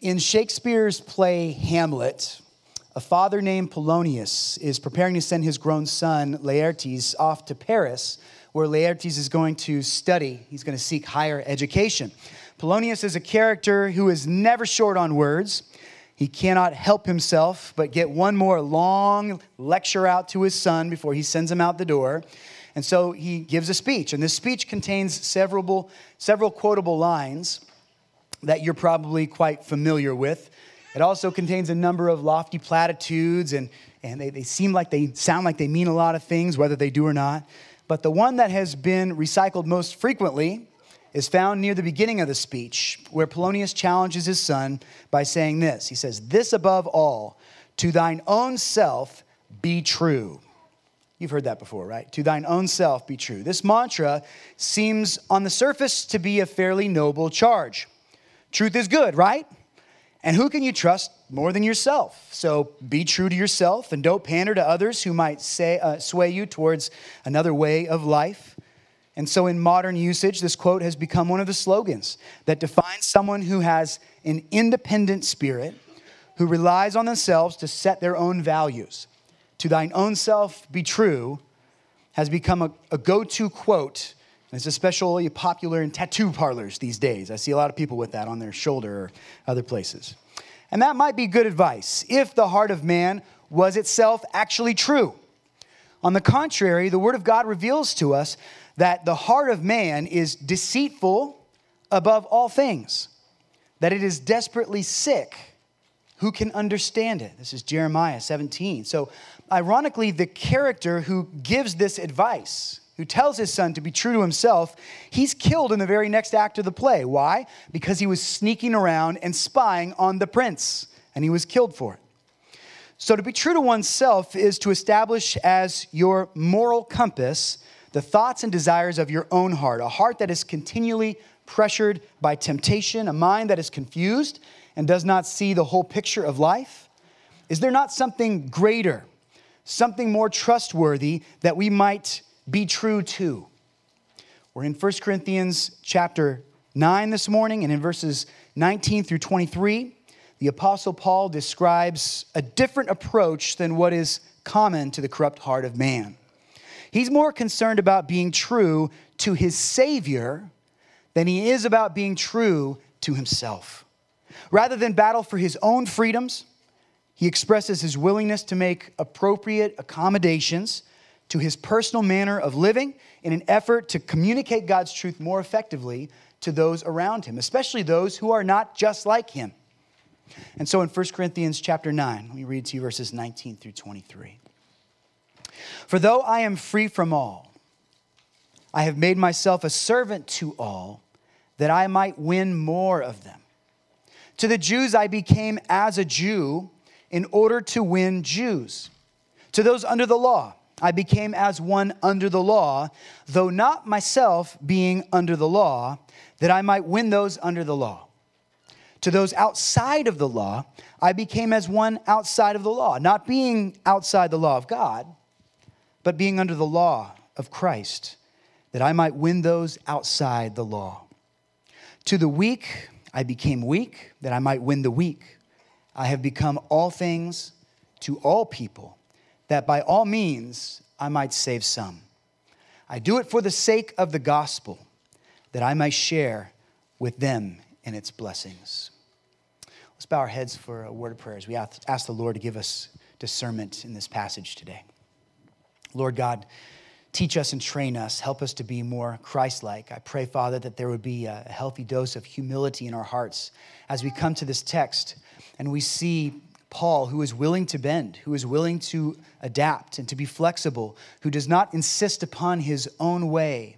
In Shakespeare's play Hamlet, a father named Polonius is preparing to send his grown son Laertes off to Paris, where Laertes is going to study. He's going to seek higher education. Polonius is a character who is never short on words. He cannot help himself but get one more long lecture out to his son before he sends him out the door. And so he gives a speech, and this speech contains several, several quotable lines that you're probably quite familiar with. It also contains a number of lofty platitudes, and, and they, they seem like they sound like they mean a lot of things, whether they do or not. But the one that has been recycled most frequently is found near the beginning of the speech, where Polonius challenges his son by saying this He says, This above all, to thine own self be true. You've heard that before, right? To thine own self be true. This mantra seems on the surface to be a fairly noble charge. Truth is good, right? And who can you trust more than yourself? So be true to yourself and don't pander to others who might say, uh, sway you towards another way of life. And so, in modern usage, this quote has become one of the slogans that defines someone who has an independent spirit, who relies on themselves to set their own values. To thine own self be true has become a, a go to quote. It's especially popular in tattoo parlors these days. I see a lot of people with that on their shoulder or other places. And that might be good advice if the heart of man was itself actually true. On the contrary, the Word of God reveals to us that the heart of man is deceitful above all things, that it is desperately sick. Who can understand it? This is Jeremiah 17. So, ironically, the character who gives this advice, who tells his son to be true to himself, he's killed in the very next act of the play. Why? Because he was sneaking around and spying on the prince, and he was killed for it. So, to be true to oneself is to establish as your moral compass the thoughts and desires of your own heart, a heart that is continually pressured by temptation, a mind that is confused and does not see the whole picture of life? Is there not something greater, something more trustworthy that we might be true to? We're in 1 Corinthians chapter 9 this morning, and in verses 19 through 23, the Apostle Paul describes a different approach than what is common to the corrupt heart of man. He's more concerned about being true to his Savior than he is about being true to himself. Rather than battle for his own freedoms, he expresses his willingness to make appropriate accommodations to his personal manner of living in an effort to communicate God's truth more effectively to those around him, especially those who are not just like him. And so in 1 Corinthians chapter 9, let me read to you verses 19 through 23. For though I am free from all, I have made myself a servant to all, that I might win more of them. To the Jews I became as a Jew in order to win Jews. To those under the law, I became as one under the law, though not myself being under the law, that I might win those under the law. To those outside of the law, I became as one outside of the law, not being outside the law of God but being under the law of Christ, that I might win those outside the law. To the weak, I became weak, that I might win the weak. I have become all things to all people, that by all means I might save some. I do it for the sake of the gospel, that I might share with them in its blessings. Let's bow our heads for a word of prayer as we ask the Lord to give us discernment in this passage today. Lord God, teach us and train us. Help us to be more Christ like. I pray, Father, that there would be a healthy dose of humility in our hearts as we come to this text and we see Paul, who is willing to bend, who is willing to adapt and to be flexible, who does not insist upon his own way,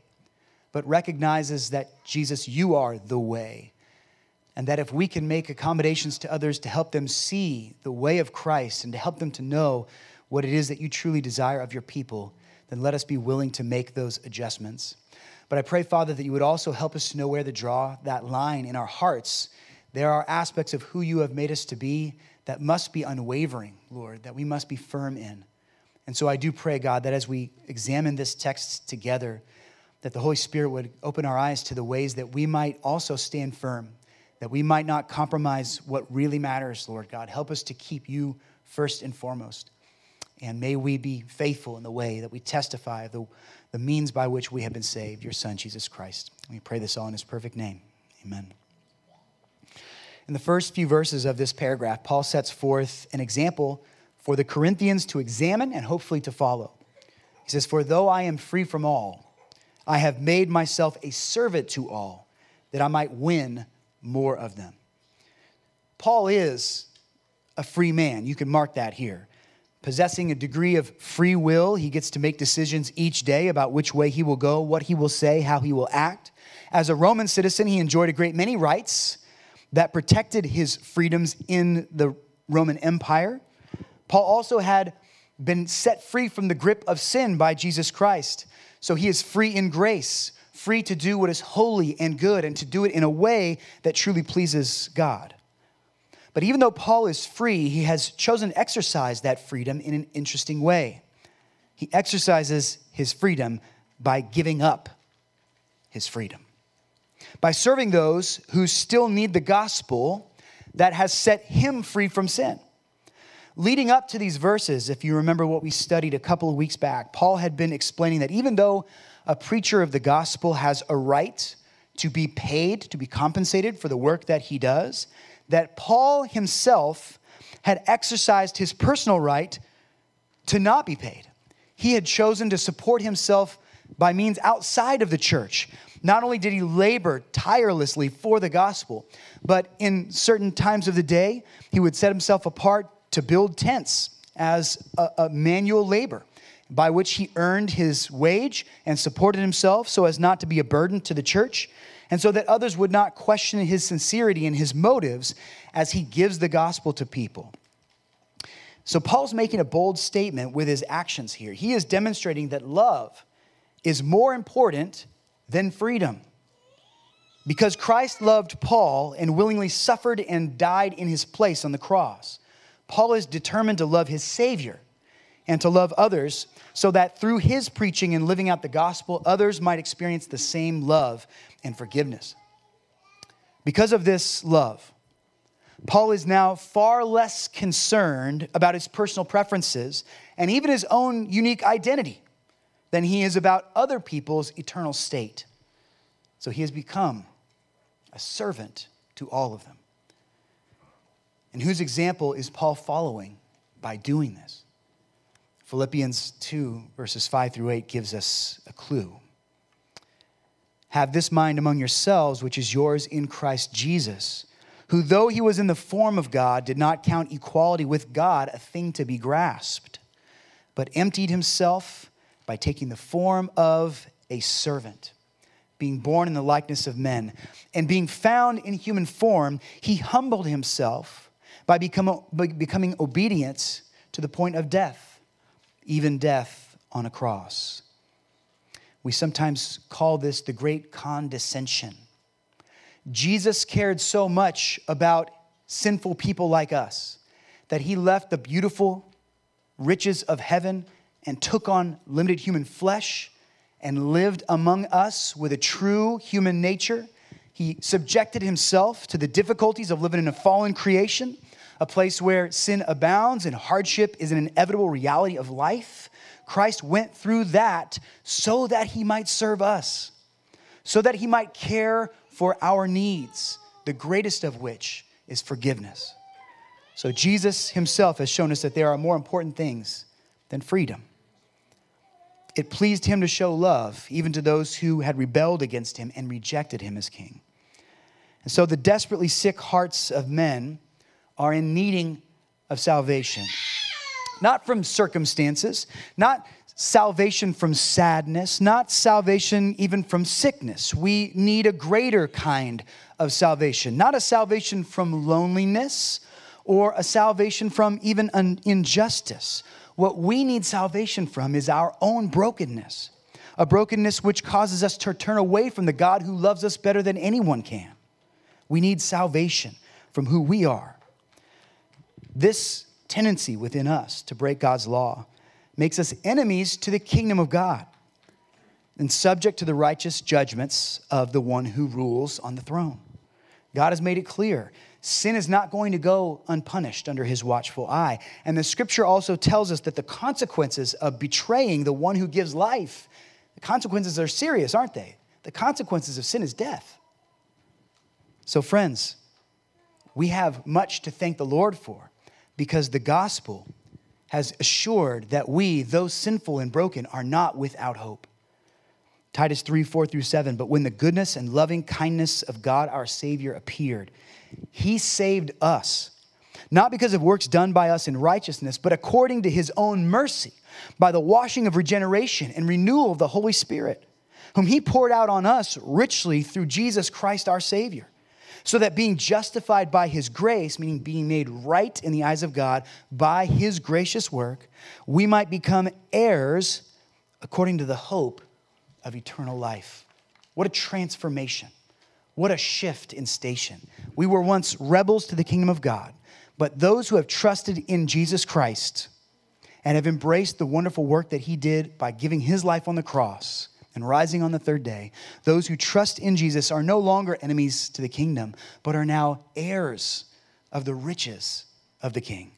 but recognizes that, Jesus, you are the way. And that if we can make accommodations to others to help them see the way of Christ and to help them to know what it is that you truly desire of your people, then let us be willing to make those adjustments. But I pray, Father, that you would also help us to know where to draw that line in our hearts. There are aspects of who you have made us to be that must be unwavering, Lord, that we must be firm in. And so I do pray, God, that as we examine this text together, that the Holy Spirit would open our eyes to the ways that we might also stand firm, that we might not compromise what really matters, Lord God. Help us to keep you first and foremost. And may we be faithful in the way that we testify the, the means by which we have been saved, your Son, Jesus Christ. We pray this all in his perfect name. Amen. In the first few verses of this paragraph, Paul sets forth an example for the Corinthians to examine and hopefully to follow. He says, For though I am free from all, I have made myself a servant to all, that I might win more of them. Paul is a free man. You can mark that here. Possessing a degree of free will, he gets to make decisions each day about which way he will go, what he will say, how he will act. As a Roman citizen, he enjoyed a great many rights that protected his freedoms in the Roman Empire. Paul also had been set free from the grip of sin by Jesus Christ. So he is free in grace, free to do what is holy and good, and to do it in a way that truly pleases God. But even though Paul is free, he has chosen to exercise that freedom in an interesting way. He exercises his freedom by giving up his freedom, by serving those who still need the gospel that has set him free from sin. Leading up to these verses, if you remember what we studied a couple of weeks back, Paul had been explaining that even though a preacher of the gospel has a right to be paid, to be compensated for the work that he does, that Paul himself had exercised his personal right to not be paid. He had chosen to support himself by means outside of the church. Not only did he labor tirelessly for the gospel, but in certain times of the day, he would set himself apart to build tents as a, a manual labor by which he earned his wage and supported himself so as not to be a burden to the church and so that others would not question his sincerity and his motives as he gives the gospel to people. So, Paul's making a bold statement with his actions here. He is demonstrating that love is more important than freedom. Because Christ loved Paul and willingly suffered and died in his place on the cross. Paul is determined to love his Savior and to love others so that through his preaching and living out the gospel, others might experience the same love and forgiveness. Because of this love, Paul is now far less concerned about his personal preferences and even his own unique identity than he is about other people's eternal state. So he has become a servant to all of them. And whose example is Paul following by doing this? Philippians 2, verses 5 through 8, gives us a clue. Have this mind among yourselves, which is yours in Christ Jesus, who, though he was in the form of God, did not count equality with God a thing to be grasped, but emptied himself by taking the form of a servant being born in the likeness of men, and being found in human form, he humbled himself by, become, by becoming obedient to the point of death, even death on a cross. We sometimes call this the great condescension. Jesus cared so much about sinful people like us that he left the beautiful riches of heaven and took on limited human flesh and lived among us with a true human nature. He subjected himself to the difficulties of living in a fallen creation a place where sin abounds and hardship is an inevitable reality of life. Christ went through that so that he might serve us, so that he might care for our needs, the greatest of which is forgiveness. So Jesus himself has shown us that there are more important things than freedom. It pleased him to show love even to those who had rebelled against him and rejected him as king. And so the desperately sick hearts of men are in needing of salvation. Not from circumstances, not salvation from sadness, not salvation even from sickness. We need a greater kind of salvation, not a salvation from loneliness or a salvation from even an injustice. What we need salvation from is our own brokenness, a brokenness which causes us to turn away from the God who loves us better than anyone can. We need salvation from who we are this tendency within us to break God's law makes us enemies to the kingdom of God and subject to the righteous judgments of the one who rules on the throne. God has made it clear. Sin is not going to go unpunished under his watchful eye. And the scripture also tells us that the consequences of betraying the one who gives life, the consequences are serious, aren't they? The consequences of sin is death. So, friends, we have much to thank the Lord for because the gospel has assured that we, though sinful and broken, are not without hope. Titus 3 4 through 7. But when the goodness and loving kindness of God our Savior appeared, he saved us, not because of works done by us in righteousness, but according to his own mercy, by the washing of regeneration and renewal of the Holy Spirit, whom he poured out on us richly through Jesus Christ our Savior so that being justified by his grace, meaning being made right in the eyes of God by his gracious work, we might become heirs according to the hope of eternal life. What a transformation. What a shift in station. We were once rebels to the kingdom of God, but those who have trusted in Jesus Christ and have embraced the wonderful work that he did by giving his life on the cross and rising on the third day, those who trust in Jesus are no longer enemies to the kingdom, but are now heirs of the riches of the king.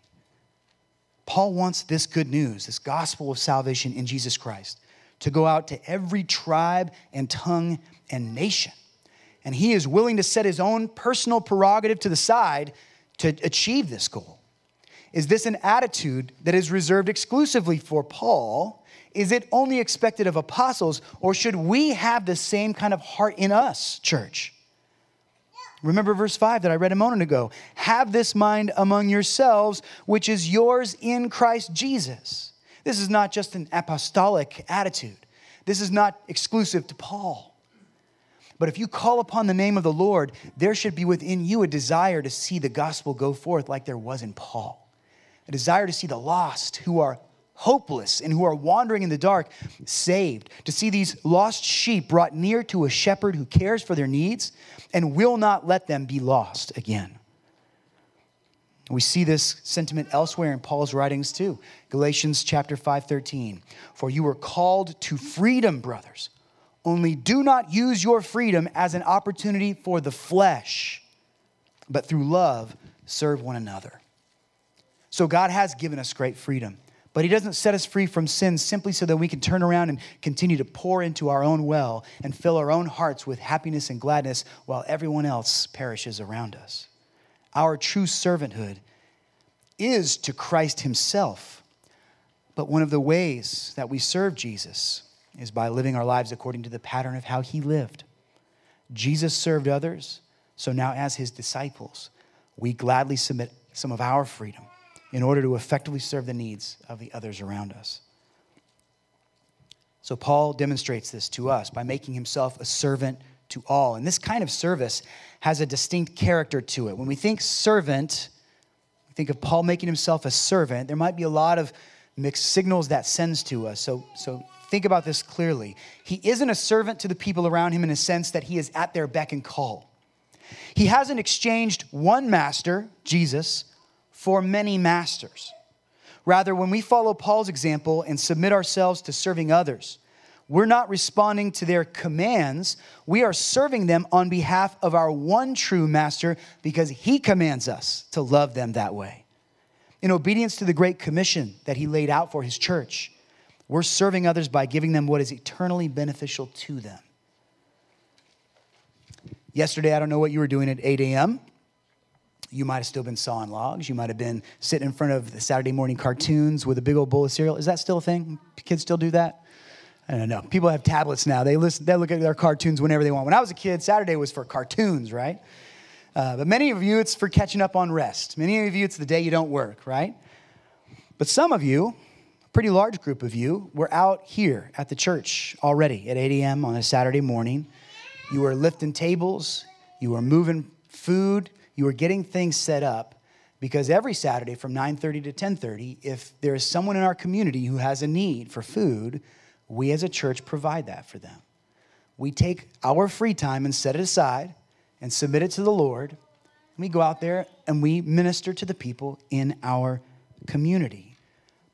Paul wants this good news, this gospel of salvation in Jesus Christ, to go out to every tribe and tongue and nation. And he is willing to set his own personal prerogative to the side to achieve this goal. Is this an attitude that is reserved exclusively for Paul? Is it only expected of apostles, or should we have the same kind of heart in us, church? Remember verse 5 that I read a moment ago. Have this mind among yourselves, which is yours in Christ Jesus. This is not just an apostolic attitude, this is not exclusive to Paul. But if you call upon the name of the Lord, there should be within you a desire to see the gospel go forth like there was in Paul. A desire to see the lost who are hopeless and who are wandering in the dark saved, to see these lost sheep brought near to a shepherd who cares for their needs and will not let them be lost again. We see this sentiment elsewhere in Paul's writings too. Galatians chapter 5:13. For you were called to freedom, brothers. Only do not use your freedom as an opportunity for the flesh, but through love serve one another. So God has given us great freedom. But he doesn't set us free from sin simply so that we can turn around and continue to pour into our own well and fill our own hearts with happiness and gladness while everyone else perishes around us. Our true servanthood is to Christ himself. But one of the ways that we serve Jesus is by living our lives according to the pattern of how he lived. Jesus served others, so now as his disciples, we gladly submit some of our freedom in order to effectively serve the needs of the others around us. So, Paul demonstrates this to us by making himself a servant to all. And this kind of service has a distinct character to it. When we think servant, we think of Paul making himself a servant, there might be a lot of mixed signals that sends to us. So, so think about this clearly. He isn't a servant to the people around him in a sense that he is at their beck and call. He hasn't exchanged one master, Jesus, for many masters. Rather, when we follow Paul's example and submit ourselves to serving others, we're not responding to their commands. We are serving them on behalf of our one true master because he commands us to love them that way. In obedience to the great commission that he laid out for his church, we're serving others by giving them what is eternally beneficial to them. Yesterday, I don't know what you were doing at 8 a.m. You might have still been sawing logs. You might have been sitting in front of the Saturday morning cartoons with a big old bowl of cereal. Is that still a thing? Kids still do that? I don't know. People have tablets now. They listen. They look at their cartoons whenever they want. When I was a kid, Saturday was for cartoons, right? Uh, but many of you, it's for catching up on rest. Many of you, it's the day you don't work, right? But some of you, a pretty large group of you, were out here at the church already at 8 a.m. on a Saturday morning. You were lifting tables. You were moving food you were getting things set up because every Saturday from 9:30 to 10:30, if there is someone in our community who has a need for food, we as a church provide that for them. We take our free time and set it aside and submit it to the Lord. We go out there and we minister to the people in our community.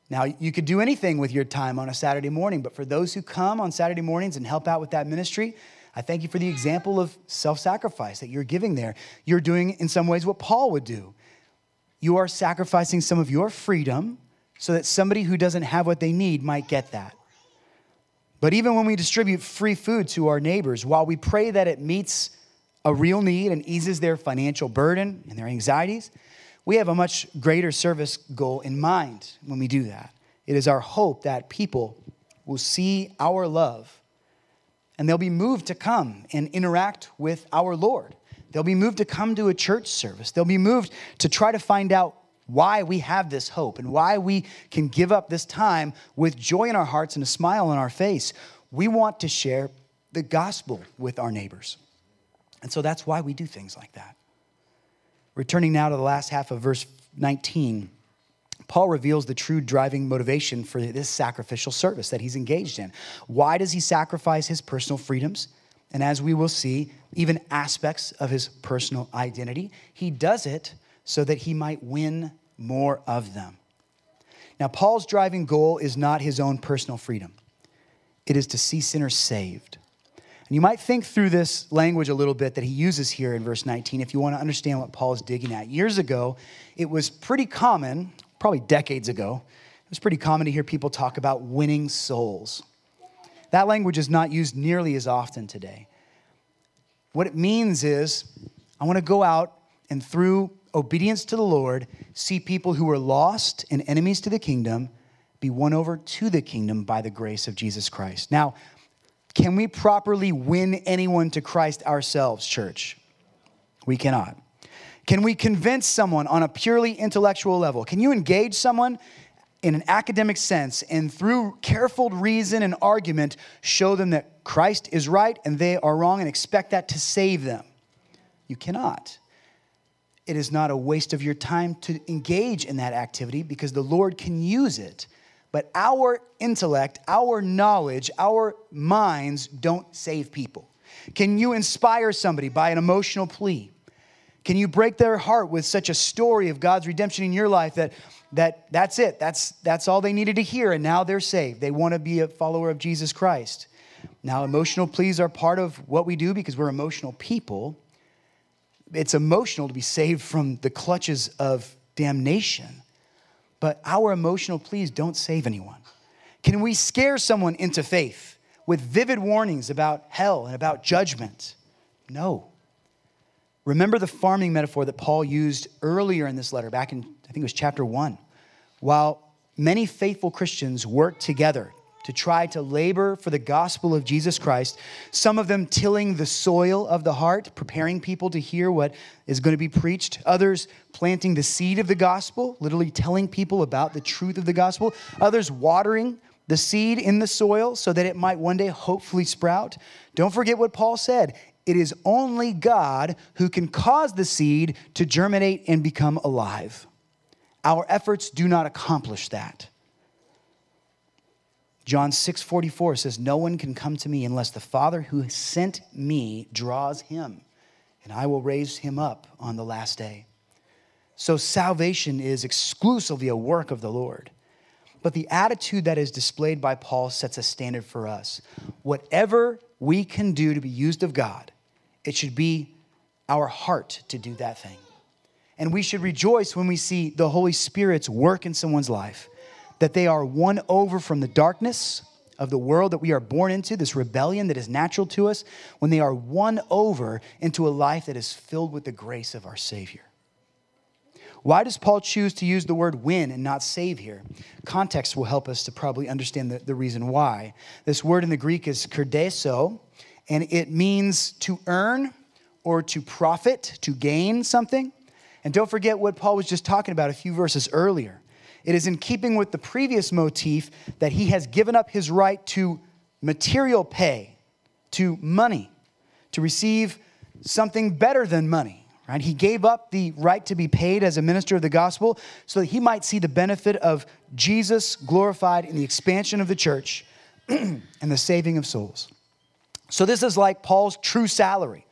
Now, you could do anything with your time on a Saturday morning, but for those who come on Saturday mornings and help out with that ministry, I thank you for the example of self sacrifice that you're giving there. You're doing, in some ways, what Paul would do. You are sacrificing some of your freedom so that somebody who doesn't have what they need might get that. But even when we distribute free food to our neighbors, while we pray that it meets a real need and eases their financial burden and their anxieties, we have a much greater service goal in mind when we do that. It is our hope that people will see our love and they'll be moved to come and interact with our Lord. They'll be moved to come to a church service. They'll be moved to try to find out why we have this hope and why we can give up this time with joy in our hearts and a smile on our face. We want to share the gospel with our neighbors. And so that's why we do things like that. Returning now to the last half of verse 19, Paul reveals the true driving motivation for this sacrificial service that he's engaged in. Why does he sacrifice his personal freedoms? And as we will see, even aspects of his personal identity, he does it so that he might win more of them. Now, Paul's driving goal is not his own personal freedom, it is to see sinners saved. And you might think through this language a little bit that he uses here in verse 19 if you want to understand what Paul is digging at. Years ago, it was pretty common, probably decades ago, it was pretty common to hear people talk about winning souls. That language is not used nearly as often today. What it means is, I want to go out and through obedience to the Lord, see people who were lost and enemies to the kingdom be won over to the kingdom by the grace of Jesus Christ. Now, can we properly win anyone to Christ ourselves, church? We cannot. Can we convince someone on a purely intellectual level? Can you engage someone in an academic sense and through careful reason and argument show them that Christ is right and they are wrong and expect that to save them? You cannot. It is not a waste of your time to engage in that activity because the Lord can use it but our intellect, our knowledge, our minds don't save people. Can you inspire somebody by an emotional plea? Can you break their heart with such a story of God's redemption in your life that, that that's it? That's, that's all they needed to hear, and now they're saved. They want to be a follower of Jesus Christ. Now, emotional pleas are part of what we do because we're emotional people. It's emotional to be saved from the clutches of damnation but our emotional pleas don't save anyone. Can we scare someone into faith with vivid warnings about hell and about judgment? No. Remember the farming metaphor that Paul used earlier in this letter, back in, I think it was chapter one. While many faithful Christians work together to try to labor for the gospel of Jesus Christ, some of them tilling the soil of the heart, preparing people to hear what is going to be preached, others planting the seed of the gospel, literally telling people about the truth of the gospel, others watering the seed in the soil so that it might one day hopefully sprout. Don't forget what Paul said. It is only God who can cause the seed to germinate and become alive. Our efforts do not accomplish that. John 6 44 says, No one can come to me unless the Father who sent me draws him, and I will raise him up on the last day. So salvation is exclusively a work of the Lord. But the attitude that is displayed by Paul sets a standard for us. Whatever we can do to be used of God, it should be our heart to do that thing. And we should rejoice when we see the Holy Spirit's work in someone's life that they are won over from the darkness of the world that we are born into, this rebellion that is natural to us, when they are won over into a life that is filled with the grace of our Savior. Why does Paul choose to use the word win and not save here? Context will help us to probably understand the, the reason why. This word in the Greek is kerdeso, and it means to earn or to profit, to gain something. And don't forget what Paul was just talking about a few verses earlier. It is in keeping with the previous motif that he has given up his right to material pay, to money, to receive something better than money. Right? He gave up the right to be paid as a minister of the gospel so that he might see the benefit of Jesus glorified in the expansion of the church and the saving of souls. So, this is like Paul's true salary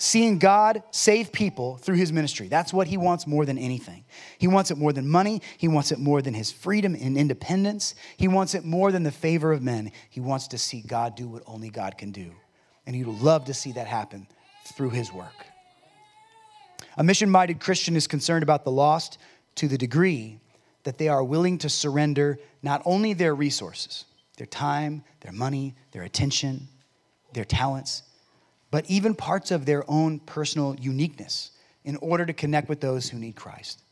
seeing God save people through his ministry. That's what he wants more than anything. He wants it more than money. He wants it more than his freedom and independence. He wants it more than the favor of men. He wants to see God do what only God can do. And He would love to see that happen through His work. A mission minded Christian is concerned about the lost to the degree that they are willing to surrender not only their resources, their time, their money, their attention, their talents, but even parts of their own personal uniqueness in order to connect with those who need Christ.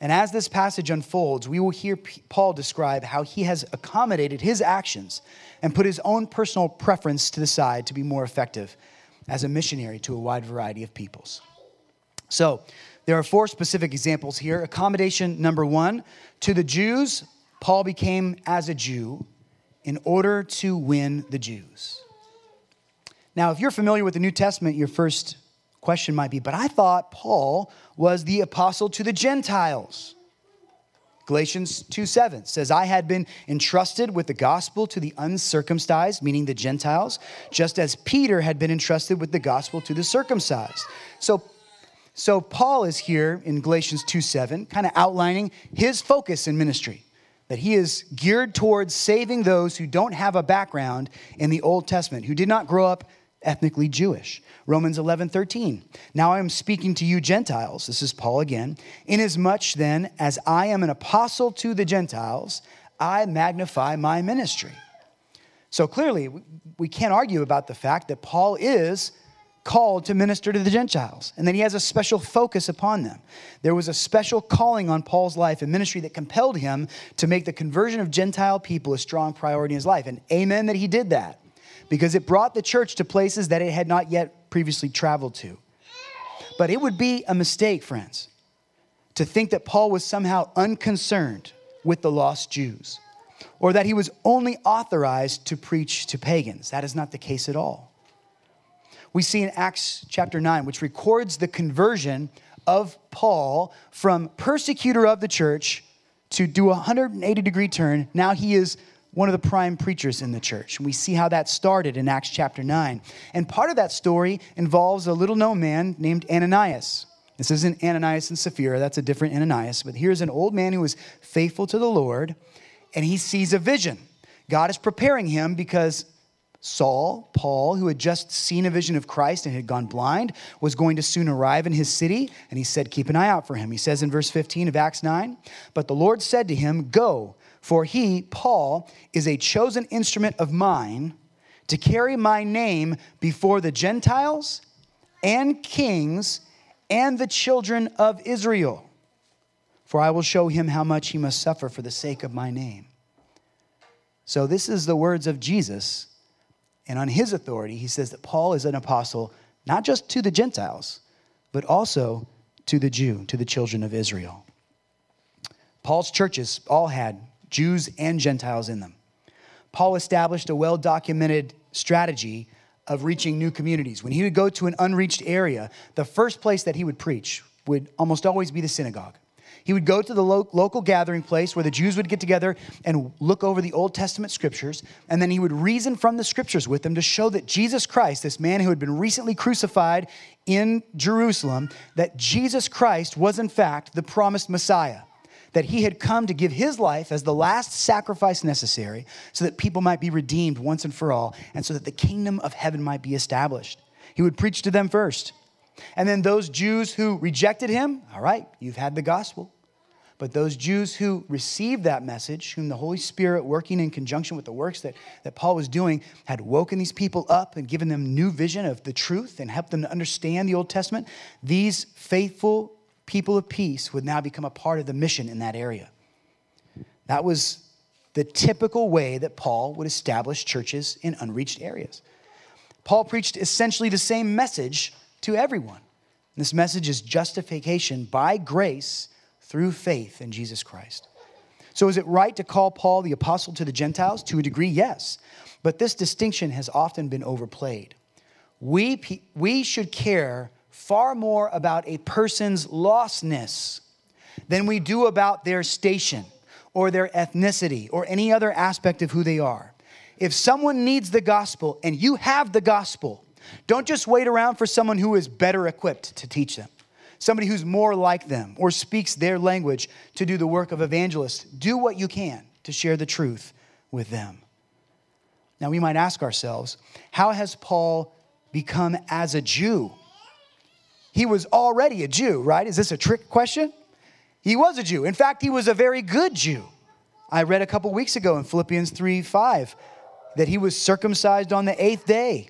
And as this passage unfolds, we will hear Paul describe how he has accommodated his actions and put his own personal preference to the side to be more effective as a missionary to a wide variety of peoples. So, there are four specific examples here. Accommodation number one to the Jews, Paul became as a Jew in order to win the Jews. Now, if you're familiar with the New Testament, your first question might be, but I thought Paul was the apostle to the Gentiles. Galatians 2 7 says, I had been entrusted with the gospel to the uncircumcised, meaning the Gentiles, just as Peter had been entrusted with the gospel to the circumcised. So, so Paul is here in Galatians 2 7, kind of outlining his focus in ministry that he is geared towards saving those who don't have a background in the Old Testament, who did not grow up ethnically Jewish. Romans 11, 13. Now I am speaking to you Gentiles, this is Paul again, inasmuch then as I am an apostle to the Gentiles, I magnify my ministry. So clearly, we can't argue about the fact that Paul is called to minister to the Gentiles, and that he has a special focus upon them. There was a special calling on Paul's life and ministry that compelled him to make the conversion of Gentile people a strong priority in his life. And amen that he did that because it brought the church to places that it had not yet previously traveled to. But it would be a mistake, friends, to think that Paul was somehow unconcerned with the lost Jews or that he was only authorized to preach to pagans. That is not the case at all. We see in Acts chapter 9, which records the conversion of Paul from persecutor of the church to do a 180 degree turn. Now he is one of the prime preachers in the church. And we see how that started in Acts chapter 9. And part of that story involves a little known man named Ananias. This isn't Ananias and Sapphira, that's a different Ananias. But here's an old man who was faithful to the Lord, and he sees a vision. God is preparing him because Saul, Paul, who had just seen a vision of Christ and had gone blind, was going to soon arrive in his city, and he said, Keep an eye out for him. He says in verse 15 of Acts 9, But the Lord said to him, Go for he, Paul, is a chosen instrument of mine to carry my name before the Gentiles and kings and the children of Israel. For I will show him how much he must suffer for the sake of my name. So, this is the words of Jesus. And on his authority, he says that Paul is an apostle not just to the Gentiles, but also to the Jew, to the children of Israel. Paul's churches all had Jews and Gentiles in them. Paul established a well documented strategy of reaching new communities. When he would go to an unreached area, the first place that he would preach would almost always be the synagogue. He would go to the lo- local gathering place where the Jews would get together and look over the Old Testament scriptures, and then he would reason from the scriptures with them to show that Jesus Christ, this man who had been recently crucified in Jerusalem, that Jesus Christ was in fact the promised Messiah that he had come to give his life as the last sacrifice necessary so that people might be redeemed once and for all, and so that the kingdom of heaven might be established. He would preach to them first. And then those Jews who rejected him, all right, you've had the gospel. But those Jews who received that message, whom the Holy Spirit, working in conjunction with the works that, that Paul was doing, had woken these people up and given them new vision of the truth and helped them to understand the Old Testament, these faithful people of peace would now become a part of the mission in that area. That was the typical way that Paul would establish churches in unreached areas. Paul preached essentially the same message to everyone. This message is justification by grace through faith in Jesus Christ. So, is it right to call Paul the apostle to the Gentiles? To a degree, yes. But this distinction has often been overplayed. We, we should care far more about a person's lostness than we do about their station or their ethnicity or any other aspect of who they are. If someone needs the gospel and you have the gospel, don't just wait around for someone who is better equipped to teach them, somebody who's more like them or speaks their language to do the work of evangelist. Do what you can to share the truth with them. Now, we might ask ourselves, how has Paul become as a Jew? He was already a Jew, right? Is this a trick question? He was a Jew. In fact, he was a very good Jew. I read a couple weeks ago in Philippians 3 5 that he was circumcised on the eighth day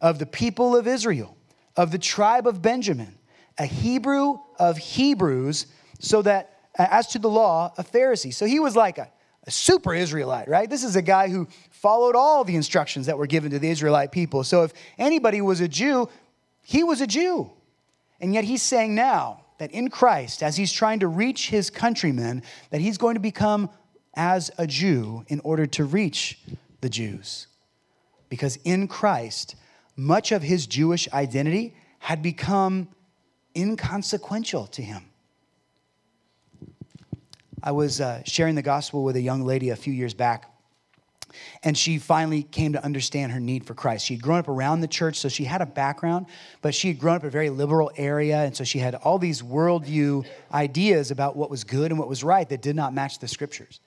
of the people of Israel, of the tribe of Benjamin, a Hebrew of Hebrews, so that uh, as to the law, a Pharisee. So he was like a, a super Israelite, right? This is a guy who followed all the instructions that were given to the Israelite people. So if anybody was a Jew, he was a Jew. And yet he's saying now that in Christ, as he's trying to reach his countrymen, that he's going to become as a Jew in order to reach the Jews. Because in Christ, much of his Jewish identity had become inconsequential to him. I was uh, sharing the gospel with a young lady a few years back, and she finally came to understand her need for Christ. She'd grown up around the church, so she had a background, but she had grown up in a very liberal area, and so she had all these worldview ideas about what was good and what was right that did not match the scriptures.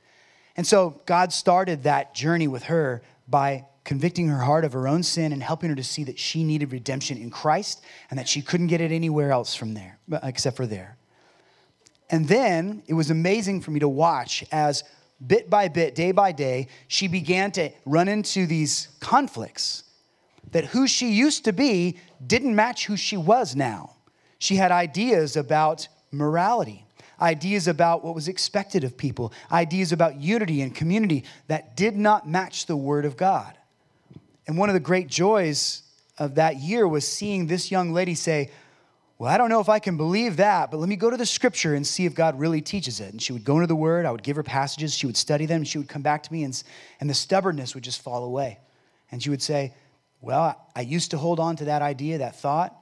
And so God started that journey with her by convicting her heart of her own sin and helping her to see that she needed redemption in Christ and that she couldn't get it anywhere else from there, except for there. And then it was amazing for me to watch as bit by bit, day by day, she began to run into these conflicts that who she used to be didn't match who she was now. She had ideas about morality, ideas about what was expected of people, ideas about unity and community that did not match the Word of God. And one of the great joys of that year was seeing this young lady say, well, I don't know if I can believe that, but let me go to the scripture and see if God really teaches it. And she would go into the word, I would give her passages, she would study them, she would come back to me, and, and the stubbornness would just fall away. And she would say, Well, I used to hold on to that idea, that thought,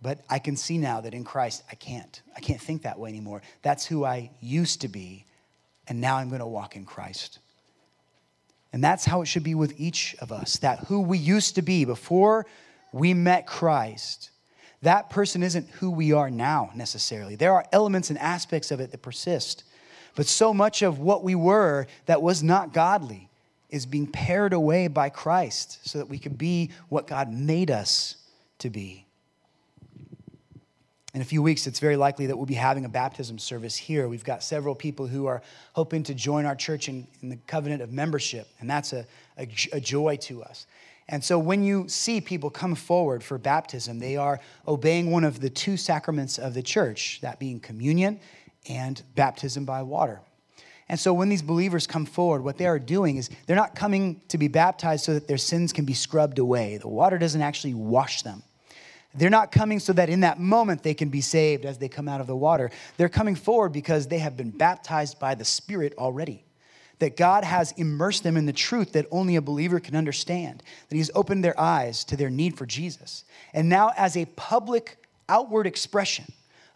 but I can see now that in Christ I can't. I can't think that way anymore. That's who I used to be, and now I'm going to walk in Christ. And that's how it should be with each of us that who we used to be before we met Christ that person isn't who we are now necessarily. There are elements and aspects of it that persist. But so much of what we were that was not godly is being pared away by Christ so that we could be what God made us to be. In a few weeks, it's very likely that we'll be having a baptism service here. We've got several people who are hoping to join our church in, in the covenant of membership, and that's a, a, a joy to us. And so when you see people come forward for baptism, they are obeying one of the two sacraments of the church, that being communion and baptism by water. And so when these believers come forward, what they are doing is they're not coming to be baptized so that their sins can be scrubbed away. The water doesn't actually wash them. They're not coming so that in that moment they can be saved as they come out of the water. They're coming forward because they have been baptized by the Spirit already that God has immersed them in the truth that only a believer can understand, that He's opened their eyes to their need for Jesus. And now, as a public outward expression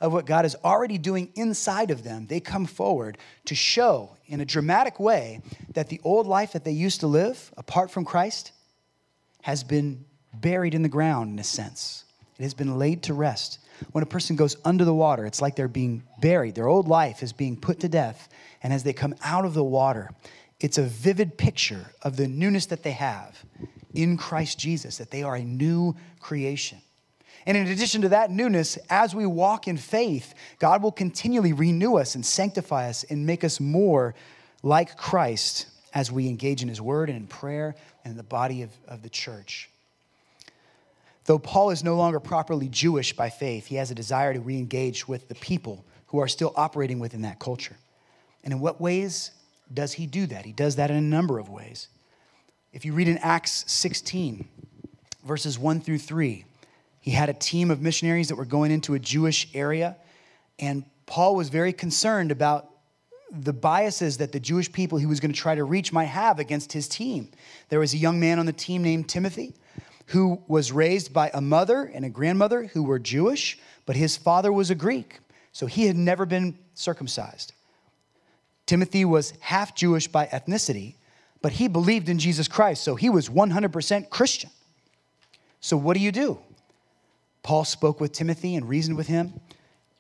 of what God is already doing inside of them, they come forward to show in a dramatic way that the old life that they used to live apart from Christ has been buried in the ground in a sense. It has been laid to rest. When a person goes under the water, it's like they're being buried. Their old life is being put to death and as they come out of the water, it's a vivid picture of the newness that they have in Christ Jesus, that they are a new creation. And in addition to that newness, as we walk in faith, God will continually renew us and sanctify us and make us more like Christ as we engage in His Word and in prayer and in the body of, of the church. Though Paul is no longer properly Jewish by faith, he has a desire to re engage with the people who are still operating within that culture. And in what ways does he do that? He does that in a number of ways. If you read in Acts 16, verses 1 through 3, he had a team of missionaries that were going into a Jewish area, and Paul was very concerned about the biases that the Jewish people he was going to try to reach might have against his team. There was a young man on the team named Timothy who was raised by a mother and a grandmother who were Jewish, but his father was a Greek. So he had never been circumcised. Timothy was half Jewish by ethnicity, but he believed in Jesus Christ, so he was 100% Christian. So, what do you do? Paul spoke with Timothy and reasoned with him.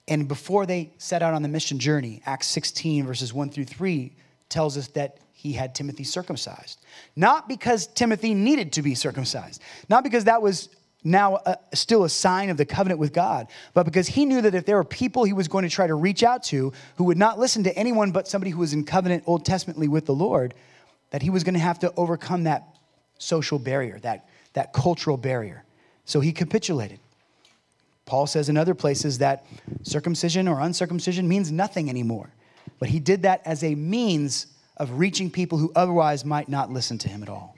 And before they set out on the mission journey, Acts 16, verses 1 through 3, tells us that he had Timothy circumcised. Not because Timothy needed to be circumcised, not because that was now still a sign of the covenant with God, but because he knew that if there were people he was going to try to reach out to who would not listen to anyone but somebody who was in covenant Old Testamently with the Lord, that he was going to have to overcome that social barrier, that, that cultural barrier. So he capitulated. Paul says in other places that circumcision or uncircumcision means nothing anymore. But he did that as a means of reaching people who otherwise might not listen to him at all.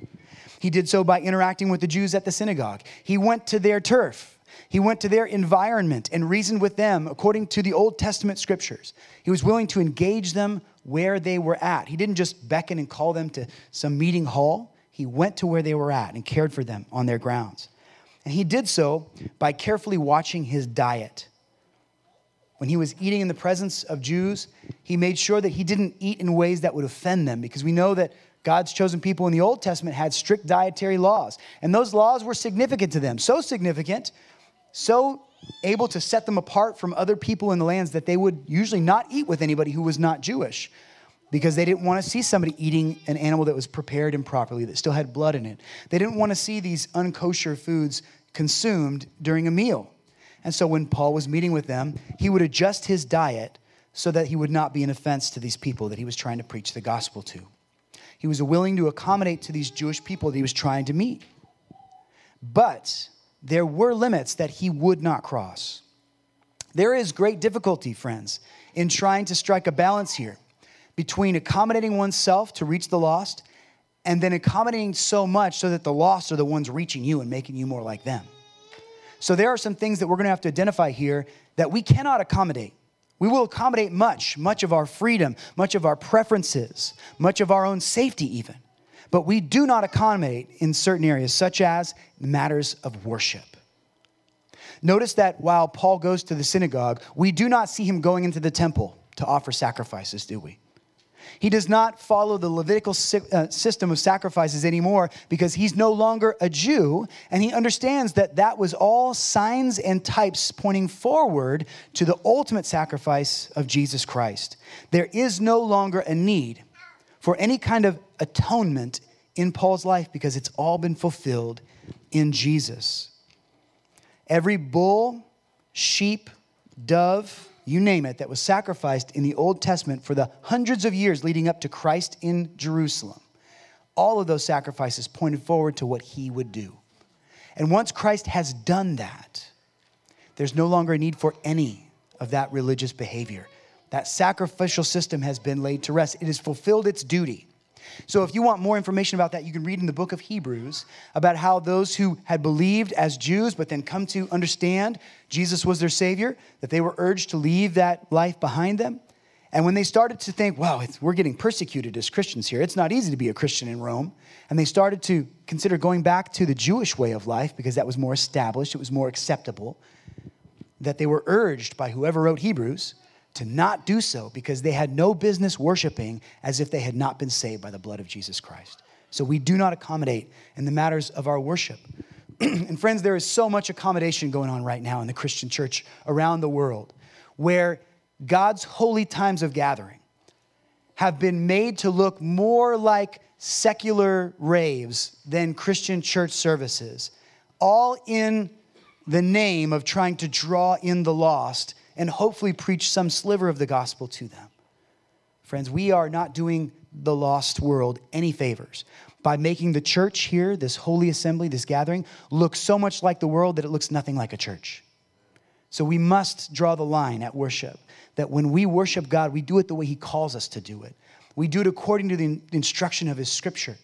He did so by interacting with the Jews at the synagogue. He went to their turf. He went to their environment and reasoned with them according to the Old Testament scriptures. He was willing to engage them where they were at. He didn't just beckon and call them to some meeting hall, he went to where they were at and cared for them on their grounds. And he did so by carefully watching his diet. When he was eating in the presence of Jews, he made sure that he didn't eat in ways that would offend them because we know that God's chosen people in the Old Testament had strict dietary laws. And those laws were significant to them, so significant, so able to set them apart from other people in the lands that they would usually not eat with anybody who was not Jewish because they didn't want to see somebody eating an animal that was prepared improperly, that still had blood in it. They didn't want to see these unkosher foods consumed during a meal. And so when Paul was meeting with them, he would adjust his diet so that he would not be an offense to these people that he was trying to preach the gospel to. He was willing to accommodate to these Jewish people that he was trying to meet. But there were limits that he would not cross. There is great difficulty, friends, in trying to strike a balance here between accommodating oneself to reach the lost and then accommodating so much so that the lost are the ones reaching you and making you more like them. So there are some things that we're going to have to identify here that we cannot accommodate. We will accommodate much, much of our freedom, much of our preferences, much of our own safety, even. But we do not accommodate in certain areas, such as matters of worship. Notice that while Paul goes to the synagogue, we do not see him going into the temple to offer sacrifices, do we? He does not follow the Levitical uh, system of sacrifices anymore because he's no longer a Jew and he understands that that was all signs and types pointing forward to the ultimate sacrifice of Jesus Christ. There is no longer a need for any kind of atonement in Paul's life because it's all been fulfilled in Jesus. Every bull, sheep, dove, you name it, that was sacrificed in the Old Testament for the hundreds of years leading up to Christ in Jerusalem. All of those sacrifices pointed forward to what he would do. And once Christ has done that, there's no longer a need for any of that religious behavior. That sacrificial system has been laid to rest. It has fulfilled its duty. So, if you want more information about that, you can read in the book of Hebrews about how those who had believed as Jews, but then come to understand Jesus was their Savior, that they were urged to leave that life behind them. And when they started to think, wow, we're getting persecuted as Christians here, it's not easy to be a Christian in Rome. And they started to consider going back to the Jewish way of life because that was more established, it was more acceptable. That they were urged by whoever wrote Hebrews to not do so because they had no business worshiping as if they had not been saved by the blood of Jesus Christ. So we do not accommodate in the matters of our worship. and friends, there is so much accommodation going on right now in the Christian church around the world where God's holy times of gathering have been made to look more like secular raves than Christian church services, all in the name of trying to draw in the lost and hopefully preach some sliver of the gospel to them. Friends, we are not doing the lost world any favors by making the church here, this holy assembly, this gathering, look so much like the world that it looks nothing like a church. So we must draw the line at worship that when we worship God, we do it the way He calls us to do it. We do it according to the instruction of His scripture.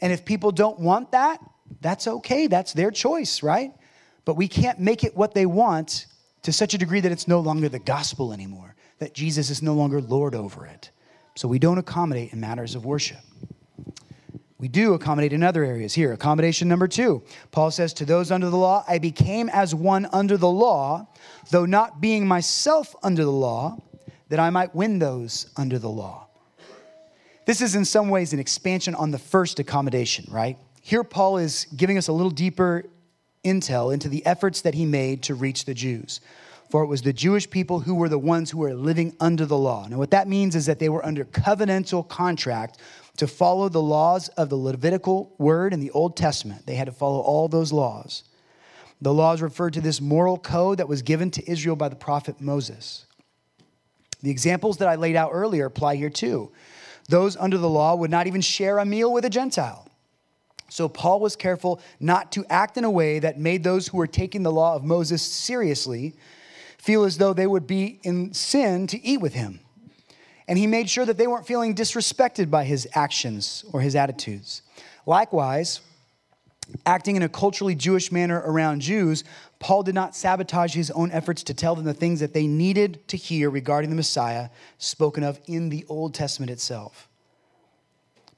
And if people don't want that, that's okay. That's their choice, right? But we can't make it what they want to such a degree that it's no longer the gospel anymore, that Jesus is no longer Lord over it. So we don't accommodate in matters of worship. We do accommodate in other areas. Here, accommodation number two. Paul says, To those under the law, I became as one under the law, though not being myself under the law, that I might win those under the law. This is in some ways an expansion on the first accommodation, right? Here, Paul is giving us a little deeper intel into the efforts that he made to reach the Jews. For it was the Jewish people who were the ones who were living under the law. Now, what that means is that they were under covenantal contract to follow the laws of the Levitical word in the Old Testament. They had to follow all those laws. The laws referred to this moral code that was given to Israel by the prophet Moses. The examples that I laid out earlier apply here too. Those under the law would not even share a meal with a Gentile. So Paul was careful not to act in a way that made those who were taking the law of Moses seriously feel as though they would be in sin to eat with him. And he made sure that they weren't feeling disrespected by his actions or his attitudes. Likewise, acting in a culturally Jewish manner around Jews, Paul did not sabotage his own efforts to tell them the things that they needed to hear regarding the Messiah spoken of in the Old Testament itself.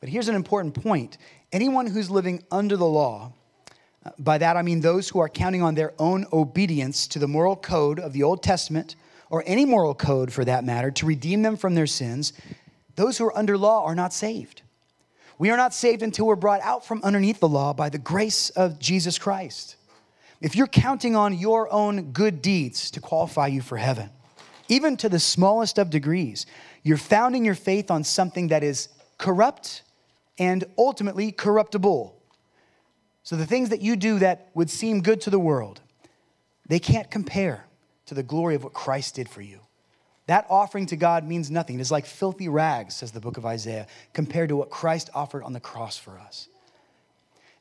But here's an important point anyone who's living under the law, uh, by that I mean those who are counting on their own obedience to the moral code of the Old Testament, or any moral code for that matter, to redeem them from their sins, those who are under law are not saved. We are not saved until we're brought out from underneath the law by the grace of Jesus Christ. If you're counting on your own good deeds to qualify you for heaven, even to the smallest of degrees, you're founding your faith on something that is corrupt and ultimately corruptible. So the things that you do that would seem good to the world, they can't compare to the glory of what Christ did for you. That offering to God means nothing. It is like filthy rags, says the book of Isaiah, compared to what Christ offered on the cross for us.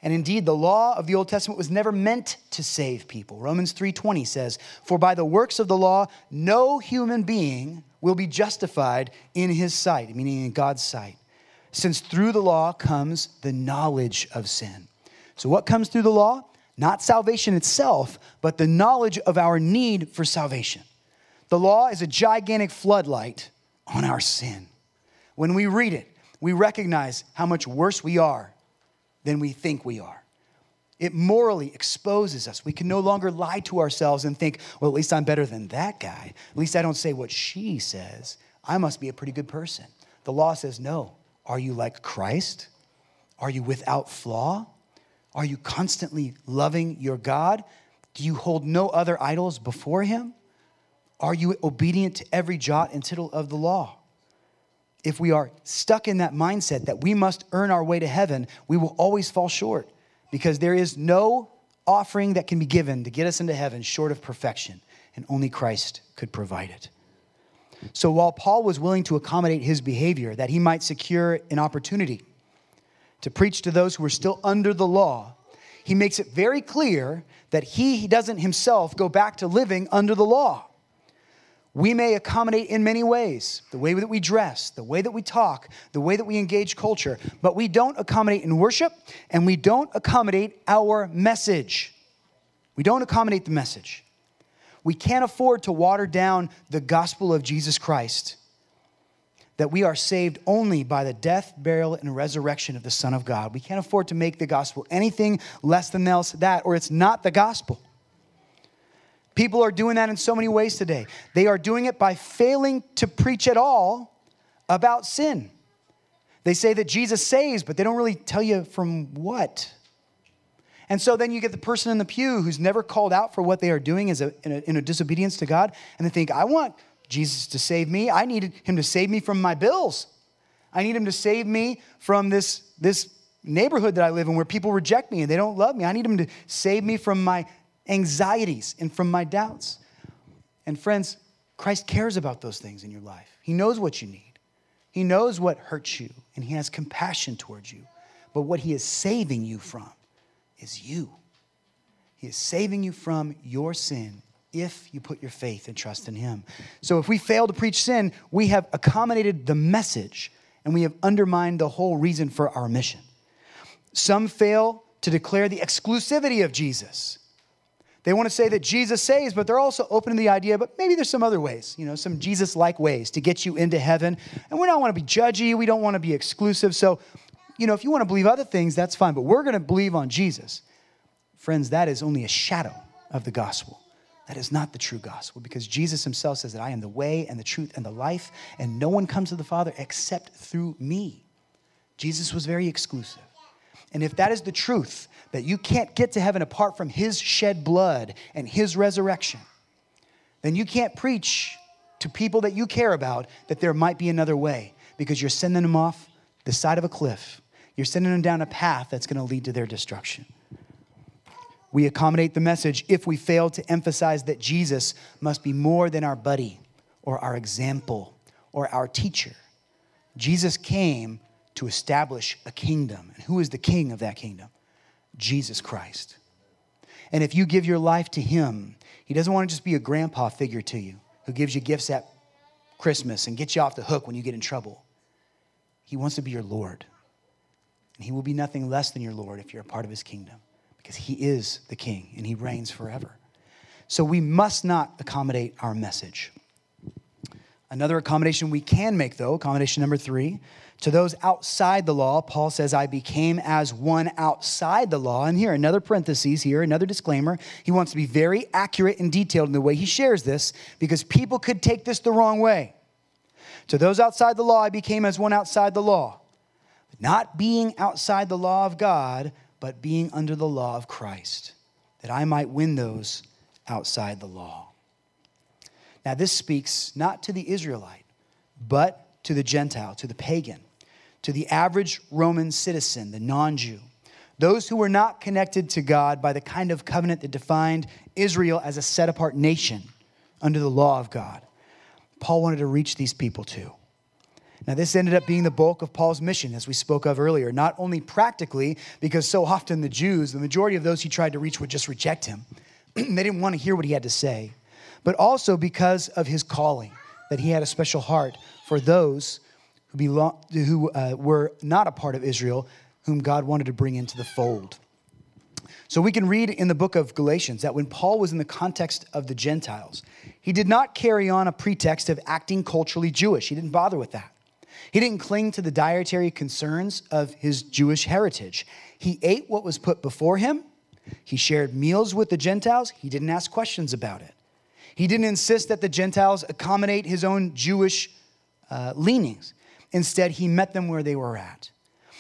And indeed, the law of the Old Testament was never meant to save people. Romans 3:20 says, "For by the works of the law no human being will be justified in his sight," meaning in God's sight, since through the law comes the knowledge of sin. So what comes through the law? Not salvation itself, but the knowledge of our need for salvation. The law is a gigantic floodlight on our sin. When we read it, we recognize how much worse we are than we think we are. It morally exposes us. We can no longer lie to ourselves and think, well, at least I'm better than that guy. At least I don't say what she says. I must be a pretty good person. The law says, no. Are you like Christ? Are you without flaw? Are you constantly loving your God? Do you hold no other idols before Him? Are you obedient to every jot and tittle of the law? if we are stuck in that mindset that we must earn our way to heaven, we will always fall short because there is no offering that can be given to get us into heaven short of perfection, and only Christ could provide it. So while Paul was willing to accommodate his behavior that he might secure an opportunity to preach to those who were still under the law, he makes it very clear that he doesn't himself go back to living under the law. We may accommodate in many ways the way that we dress, the way that we talk, the way that we engage culture, but we don't accommodate in worship and we don't accommodate our message. We don't accommodate the message. We can't afford to water down the gospel of Jesus Christ that we are saved only by the death, burial, and resurrection of the Son of God. We can't afford to make the gospel anything less than else that, or it's not the gospel. People are doing that in so many ways today. They are doing it by failing to preach at all about sin. They say that Jesus saves, but they don't really tell you from what. And so then you get the person in the pew who's never called out for what they are doing as a, in, a, in a disobedience to God, and they think, I want Jesus to save me. I need him to save me from my bills. I need him to save me from this, this neighborhood that I live in where people reject me and they don't love me. I need him to save me from my anxieties and from my doubts. And friends, Christ cares about those things in your life. He knows what you need, He knows what hurts you, and He has compassion towards you. But what He is saving you from is you. He is saving you from your sin if you put your faith and trust in Him. So if we fail to preach sin, we have accommodated the message and we have undermined the whole reason for our mission. Some fail to declare the exclusivity of Jesus. They want to say that Jesus saves, but they're also open to the idea, but maybe there's some other ways, you know, some Jesus like ways to get you into heaven. And we don't want to be judgy, we don't want to be exclusive. So, you know, if you want to believe other things, that's fine, but we're going to believe on Jesus. Friends, that is only a shadow of the gospel. That is not the true gospel because Jesus himself says that I am the way and the truth and the life, and no one comes to the Father except through me. Jesus was very exclusive. And if that is the truth, that you can't get to heaven apart from his shed blood and his resurrection, then you can't preach to people that you care about that there might be another way because you're sending them off the side of a cliff. You're sending them down a path that's going to lead to their destruction. We accommodate the message if we fail to emphasize that Jesus must be more than our buddy or our example or our teacher. Jesus came to establish a kingdom. And who is the king of that kingdom? Jesus Christ. And if you give your life to him, he doesn't want to just be a grandpa figure to you who gives you gifts at Christmas and gets you off the hook when you get in trouble. He wants to be your Lord. And he will be nothing less than your Lord if you're a part of his kingdom because he is the king and he reigns forever. So we must not accommodate our message. Another accommodation we can make, though, accommodation number three, to those outside the law, Paul says, I became as one outside the law. And here, another parenthesis here, another disclaimer. He wants to be very accurate and detailed in the way he shares this because people could take this the wrong way. To those outside the law, I became as one outside the law. Not being outside the law of God, but being under the law of Christ, that I might win those outside the law. Now, this speaks not to the Israelite, but to the Gentile, to the pagan, to the average Roman citizen, the non Jew, those who were not connected to God by the kind of covenant that defined Israel as a set apart nation under the law of God. Paul wanted to reach these people too. Now, this ended up being the bulk of Paul's mission, as we spoke of earlier, not only practically, because so often the Jews, the majority of those he tried to reach, would just reject him. they didn't want to hear what he had to say but also because of his calling, that he had a special heart for those who, belong, who uh, were not a part of Israel, whom God wanted to bring into the fold. So we can read in the book of Galatians that when Paul was in the context of the Gentiles, he did not carry on a pretext of acting culturally Jewish. He didn't bother with that. He didn't cling to the dietary concerns of his Jewish heritage. He ate what was put before him. He shared meals with the Gentiles. He didn't ask questions about it. He didn't insist that the Gentiles accommodate his own Jewish uh, leanings. Instead, he met them where they were at.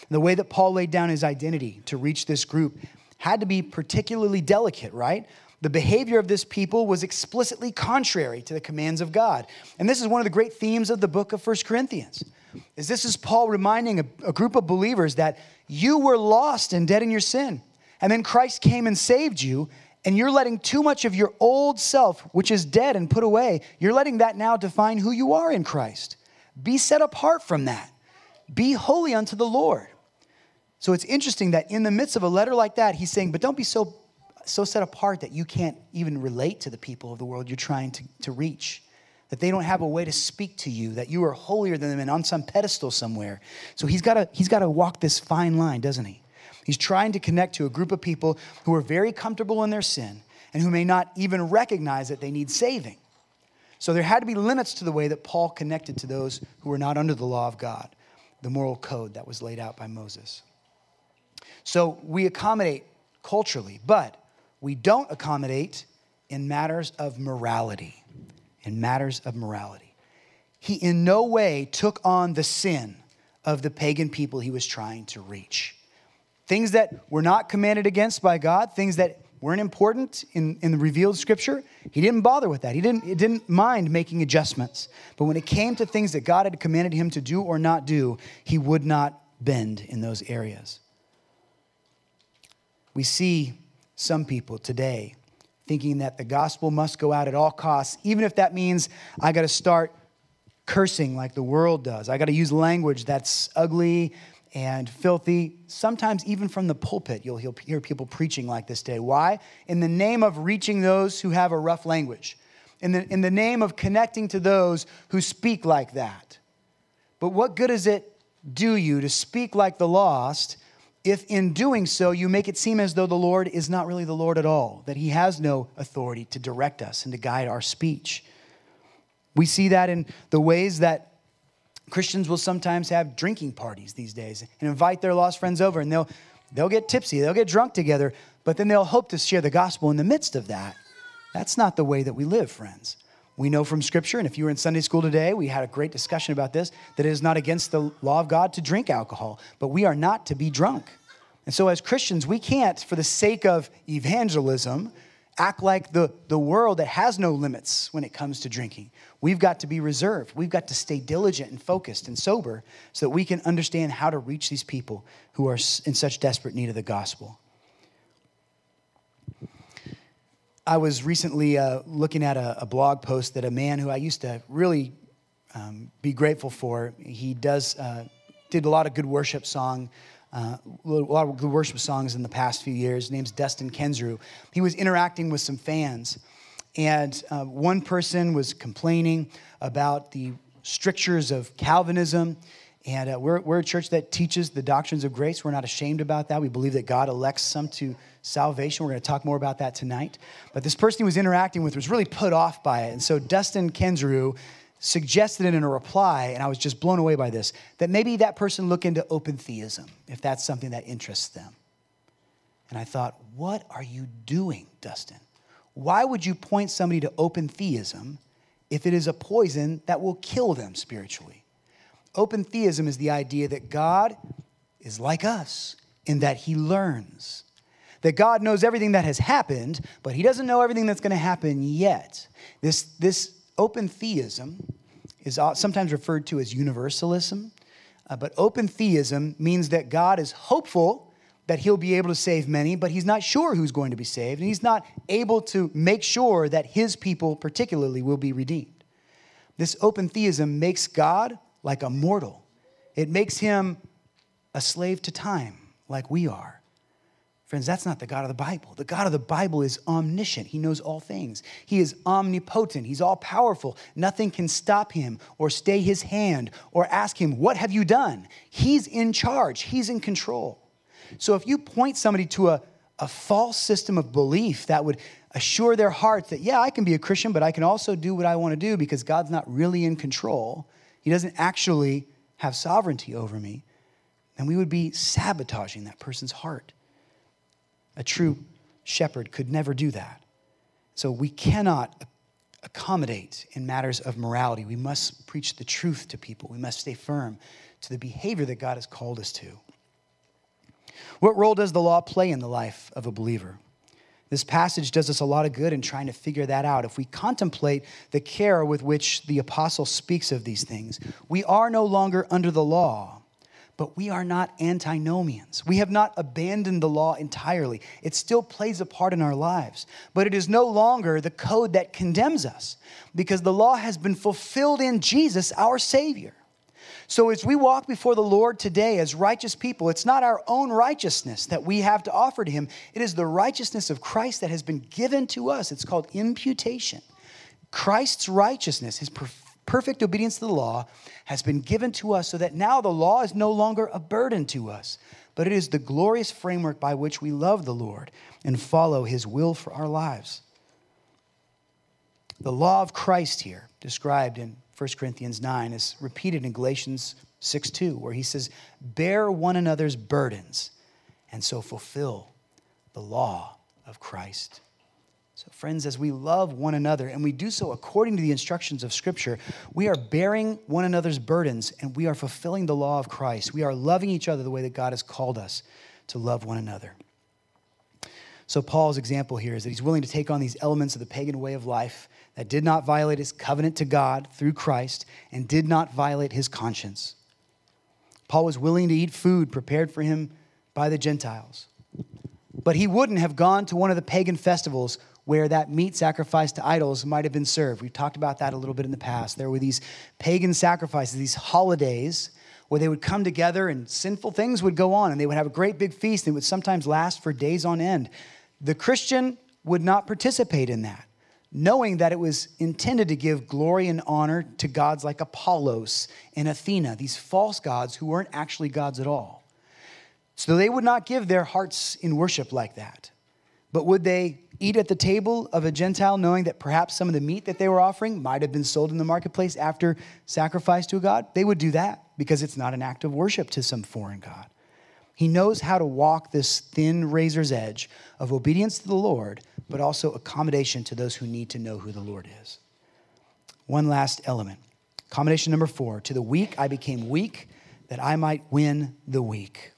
The way that Paul laid down his identity to reach this group had to be particularly delicate, right? The behavior of this people was explicitly contrary to the commands of God. And this is one of the great themes of the book of First Corinthians. Is this is Paul reminding a, a group of believers that you were lost and dead in your sin. And then Christ came and saved you, and you're letting too much of your old self, which is dead and put away, you're letting that now define who you are in Christ. Be set apart from that. Be holy unto the Lord. So it's interesting that in the midst of a letter like that, he's saying, but don't be so, so set apart that you can't even relate to the people of the world you're trying to, to reach. That they don't have a way to speak to you, that you are holier than them and on some pedestal somewhere. So he's got he's got to walk this fine line, doesn't he? He's trying to connect to a group of people who are very comfortable in their sin and who may not even recognize that they need saving. So there had to be limits to the way that Paul connected to those who were not under the law of God, the moral code that was laid out by Moses. So we accommodate culturally, but we don't accommodate in matters of morality. In matters of morality. He in no way took on the sin of the pagan people he was trying to reach things that were not commanded against by God, things that weren't important in, in the revealed scripture, he didn't bother with that. He didn't, he didn't mind making adjustments. But when it came to things that God had commanded him to do or not do, he would not bend in those areas. We see some people today thinking that the gospel must go out at all costs, even if that means I got to start cursing like the world does. I got to use language that's ugly, and filthy. Sometimes, even from the pulpit, you'll hear people preaching like this day. Why? In the name of reaching those who have a rough language, in the, in the name of connecting to those who speak like that. But what good does it do you to speak like the lost if in doing so you make it seem as though the Lord is not really the Lord at all, that He has no authority to direct us and to guide our speech? We see that in the ways that Christians will sometimes have drinking parties these days and invite their lost friends over and they'll they'll get tipsy, they'll get drunk together, but then they'll hope to share the gospel in the midst of that. That's not the way that we live, friends. We know from Scripture, and if you were in Sunday school today, we had a great discussion about this, that it is not against the law of God to drink alcohol, but we are not to be drunk. And so, as Christians, we can't, for the sake of evangelism act like the, the world that has no limits when it comes to drinking. We've got to be reserved. We've got to stay diligent and focused and sober so that we can understand how to reach these people who are in such desperate need of the gospel. I was recently uh, looking at a, a, blog post that a man who I used to really um, be grateful for, he does, uh, did a lot of good worship song uh, a lot of good worship songs in the past few years. His name's Dustin Kensrue. He was interacting with some fans, and uh, one person was complaining about the strictures of Calvinism. And uh, we're, we're a church that teaches the doctrines of grace. We're not ashamed about that. We believe that God elects some to salvation. We're going to talk more about that tonight. But this person he was interacting with was really put off by it. And so Dustin Kensrue suggested it in a reply, and I was just blown away by this, that maybe that person look into open theism if that's something that interests them. And I thought, what are you doing, Dustin? Why would you point somebody to open theism if it is a poison that will kill them spiritually? Open theism is the idea that God is like us in that he learns. That God knows everything that has happened, but he doesn't know everything that's going to happen yet. This, this open theism is sometimes referred to as universalism, uh, but open theism means that God is hopeful that he'll be able to save many, but he's not sure who's going to be saved, and he's not able to make sure that his people, particularly, will be redeemed. This open theism makes God like a mortal, it makes him a slave to time, like we are. Friends, that's not the God of the Bible. The God of the Bible is omniscient. He knows all things. He is omnipotent. He's all powerful. Nothing can stop him or stay his hand or ask him, What have you done? He's in charge, he's in control. So if you point somebody to a, a false system of belief that would assure their hearts that, yeah, I can be a Christian, but I can also do what I want to do because God's not really in control, He doesn't actually have sovereignty over me, then we would be sabotaging that person's heart. A true shepherd could never do that. So we cannot accommodate in matters of morality. We must preach the truth to people. We must stay firm to the behavior that God has called us to. What role does the law play in the life of a believer? This passage does us a lot of good in trying to figure that out. If we contemplate the care with which the apostle speaks of these things, we are no longer under the law but we are not antinomians. We have not abandoned the law entirely. It still plays a part in our lives, but it is no longer the code that condemns us because the law has been fulfilled in Jesus, our Savior. So, as we walk before the Lord today as righteous people, it's not our own righteousness that we have to offer to Him. It is the righteousness of Christ that has been given to us. It's called imputation. Christ's righteousness, His perfect obedience to the law has been given to us so that now the law is no longer a burden to us, but it is the glorious framework by which we love the Lord and follow his will for our lives. The law of Christ here, described in 1 Corinthians 9, is repeated in Galatians 6 2, where he says, Bear one another's burdens and so fulfill the law of Christ. So, friends, as we love one another and we do so according to the instructions of Scripture, we are bearing one another's burdens and we are fulfilling the law of Christ. We are loving each other the way that God has called us to love one another. So, Paul's example here is that he's willing to take on these elements of the pagan way of life that did not violate his covenant to God through Christ and did not violate his conscience. Paul was willing to eat food prepared for him by the Gentiles. But he wouldn't have gone to one of the pagan festivals where that meat sacrificed to idols might have been served. We've talked about that a little bit in the past. There were these pagan sacrifices, these holidays where they would come together and sinful things would go on and they would have a great big feast and it would sometimes last for days on end. The Christian would not participate in that, knowing that it was intended to give glory and honor to gods like Apollos and Athena, these false gods who weren't actually gods at all. So they would not give their hearts in worship like that. But would they eat at the table of a Gentile, knowing that perhaps some of the meat that they were offering might have been sold in the marketplace after sacrifice to a God, they would do that because it's not an act of worship to some foreign God. He knows how to walk this thin razor's edge of obedience to the Lord, but also accommodation to those who need to know who the Lord is. One last element. Accommodation number four to the weak, I became weak that I might win the weak.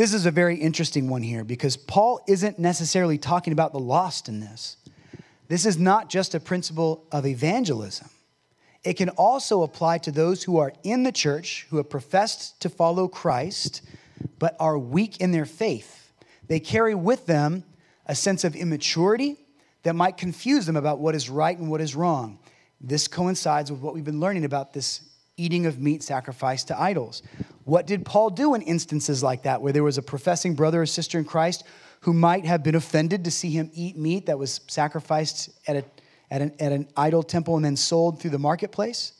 This is a very interesting one here because Paul isn't necessarily talking about the lost in this. This is not just a principle of evangelism. It can also apply to those who are in the church, who have professed to follow Christ, but are weak in their faith. They carry with them a sense of immaturity that might confuse them about what is right and what is wrong. This coincides with what we've been learning about this eating of meat sacrificed to idols. What did Paul do in instances like that, where there was a professing brother or sister in Christ who might have been offended to see him eat meat that was sacrificed at, a, at, an, at an idol temple and then sold through the marketplace?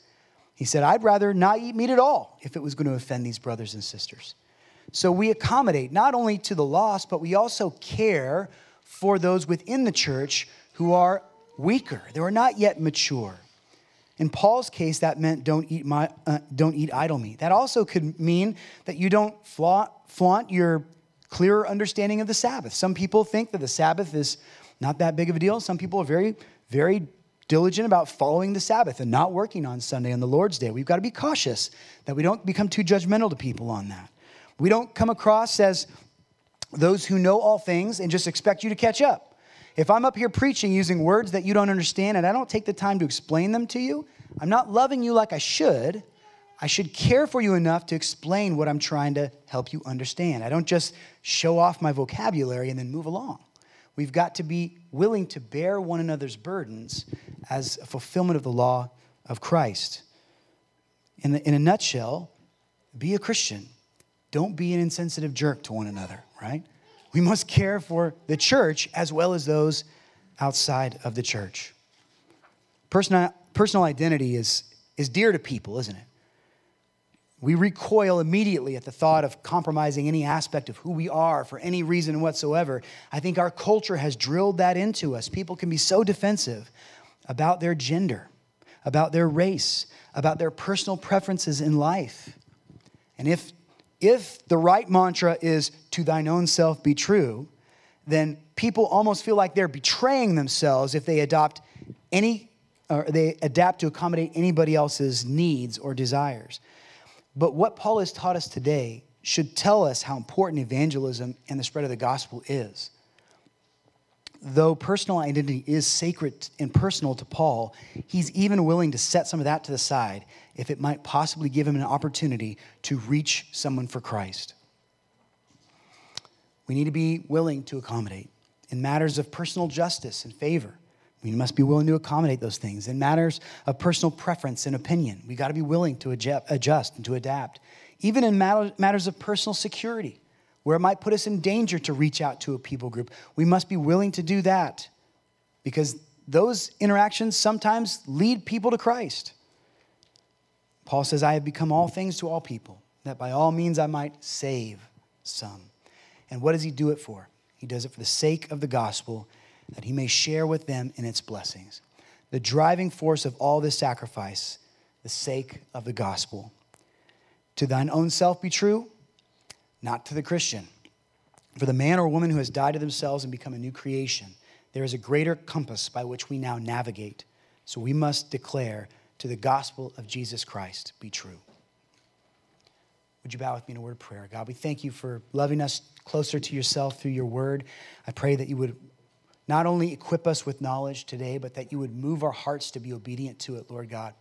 He said, I'd rather not eat meat at all if it was going to offend these brothers and sisters. So we accommodate not only to the lost, but we also care for those within the church who are weaker, they are not yet mature. In Paul's case, that meant don't eat, my, uh, don't eat idol meat. That also could mean that you don't flaunt, flaunt your clearer understanding of the Sabbath. Some people think that the Sabbath is not that big of a deal. Some people are very, very diligent about following the Sabbath and not working on Sunday and the Lord's Day. We've got to be cautious that we don't become too judgmental to people on that. We don't come across as those who know all things and just expect you to catch up. If I'm up here preaching using words that you don't understand and I don't take the time to explain them to you, I'm not loving you like I should. I should care for you enough to explain what I'm trying to help you understand. I don't just show off my vocabulary and then move along. We've got to be willing to bear one another's burdens as a fulfillment of the law of Christ. In, the, in a nutshell, be a Christian. Don't be an insensitive jerk to one another, right? We must care for the church as well as those outside of the church. Personal, personal identity is, is dear to people, isn't it? We recoil immediately at the thought of compromising any aspect of who we are for any reason whatsoever. I think our culture has drilled that into us. People can be so defensive about their gender, about their race, about their personal preferences in life. And if if the right mantra is to thine own self be true, then people almost feel like they're betraying themselves if they adopt any or they adapt to accommodate anybody else's needs or desires. But what Paul has taught us today should tell us how important evangelism and the spread of the gospel is though personal identity is sacred and personal to Paul, he's even willing to set some of that to the side if it might possibly give him an opportunity to reach someone for Christ. We need to be willing to accommodate. In matters of personal justice and favor, we must be willing to accommodate those things. In matters of personal preference and opinion, we got to be willing to adjust and to adapt. Even in matters of personal security, where it might put us in danger to reach out to a people group. We must be willing to do that because those interactions sometimes lead people to Christ. Paul says, I have become all things to all people, that by all means I might save some. And what does he do it for? He does it for the sake of the gospel, that he may share with them in its blessings. The driving force of all this sacrifice, the sake of the gospel. To thine own self be true, not to the Christian. For the man or woman who has died to themselves and become a new creation, there is a greater compass by which we now navigate. So we must declare to the gospel of Jesus Christ be true. Would you bow with me in a word of prayer? God, we thank you for loving us closer to yourself through your word. I pray that you would not only equip us with knowledge today, but that you would move our hearts to be obedient to it, Lord God.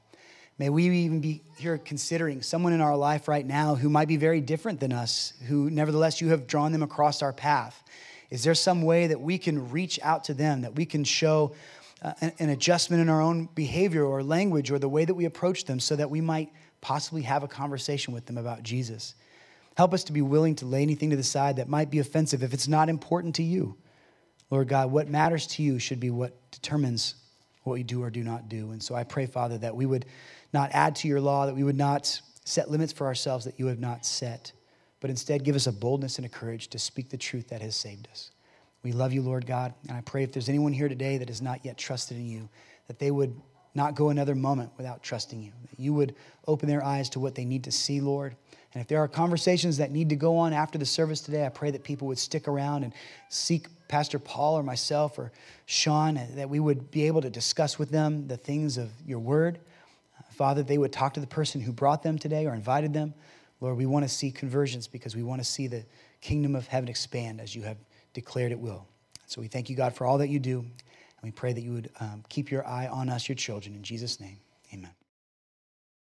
May we even be here considering someone in our life right now who might be very different than us, who nevertheless you have drawn them across our path. Is there some way that we can reach out to them, that we can show uh, an adjustment in our own behavior or language or the way that we approach them so that we might possibly have a conversation with them about Jesus? Help us to be willing to lay anything to the side that might be offensive if it's not important to you. Lord God, what matters to you should be what determines what we do or do not do. And so I pray, Father, that we would not add to your law, that we would not set limits for ourselves that you have not set, but instead give us a boldness and a courage to speak the truth that has saved us. We love you, Lord God, and I pray if there's anyone here today that has not yet trusted in you, that they would not go another moment without trusting you, that you would open their eyes to what they need to see, Lord. And if there are conversations that need to go on after the service today, I pray that people would stick around and seek Pastor Paul or myself or Sean, that we would be able to discuss with them the things of your word. Father, they would talk to the person who brought them today or invited them. Lord, we want to see conversions because we want to see the kingdom of heaven expand as you have declared it will. So we thank you, God, for all that you do. And we pray that you would um, keep your eye on us, your children. In Jesus' name, amen.